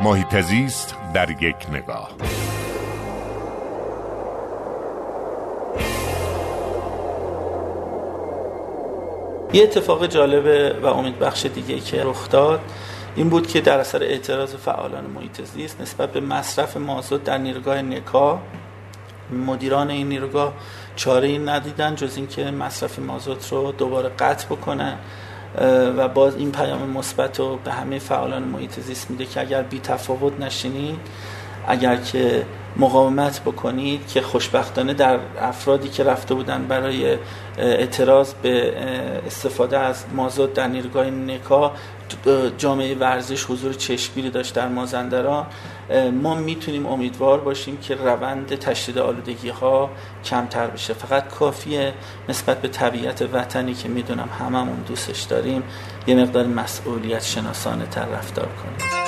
محیط زیست در یک نگاه. یه اتفاق جالب و امیدبخش دیگه که رخ داد این بود که در اثر اعتراض فعالان محیط زیست نسبت به مصرف مازوت در نیروگاه نکا مدیران این نیروگاه چاره این ندیدن جز اینکه مصرف مازوت رو دوباره قطع بکنن و باز این پیام مثبت رو به همه فعالان محیط زیست میده که اگر بی تفاوت نشینید اگر که مقاومت بکنید که خوشبختانه در افرادی که رفته بودن برای اعتراض به استفاده از مازوت در نیروگاه نکا جامعه ورزش حضور چشمگیری داشت در مازندران ما می‌تونیم امیدوار باشیم که روند تشدید آلودگی ها کمتر بشه. فقط کافیه نسبت به طبیعت وطنی که می‌دونم هممون دوستش داریم یه مقدار مسئولیت شناسانه تر رفتار کنیم.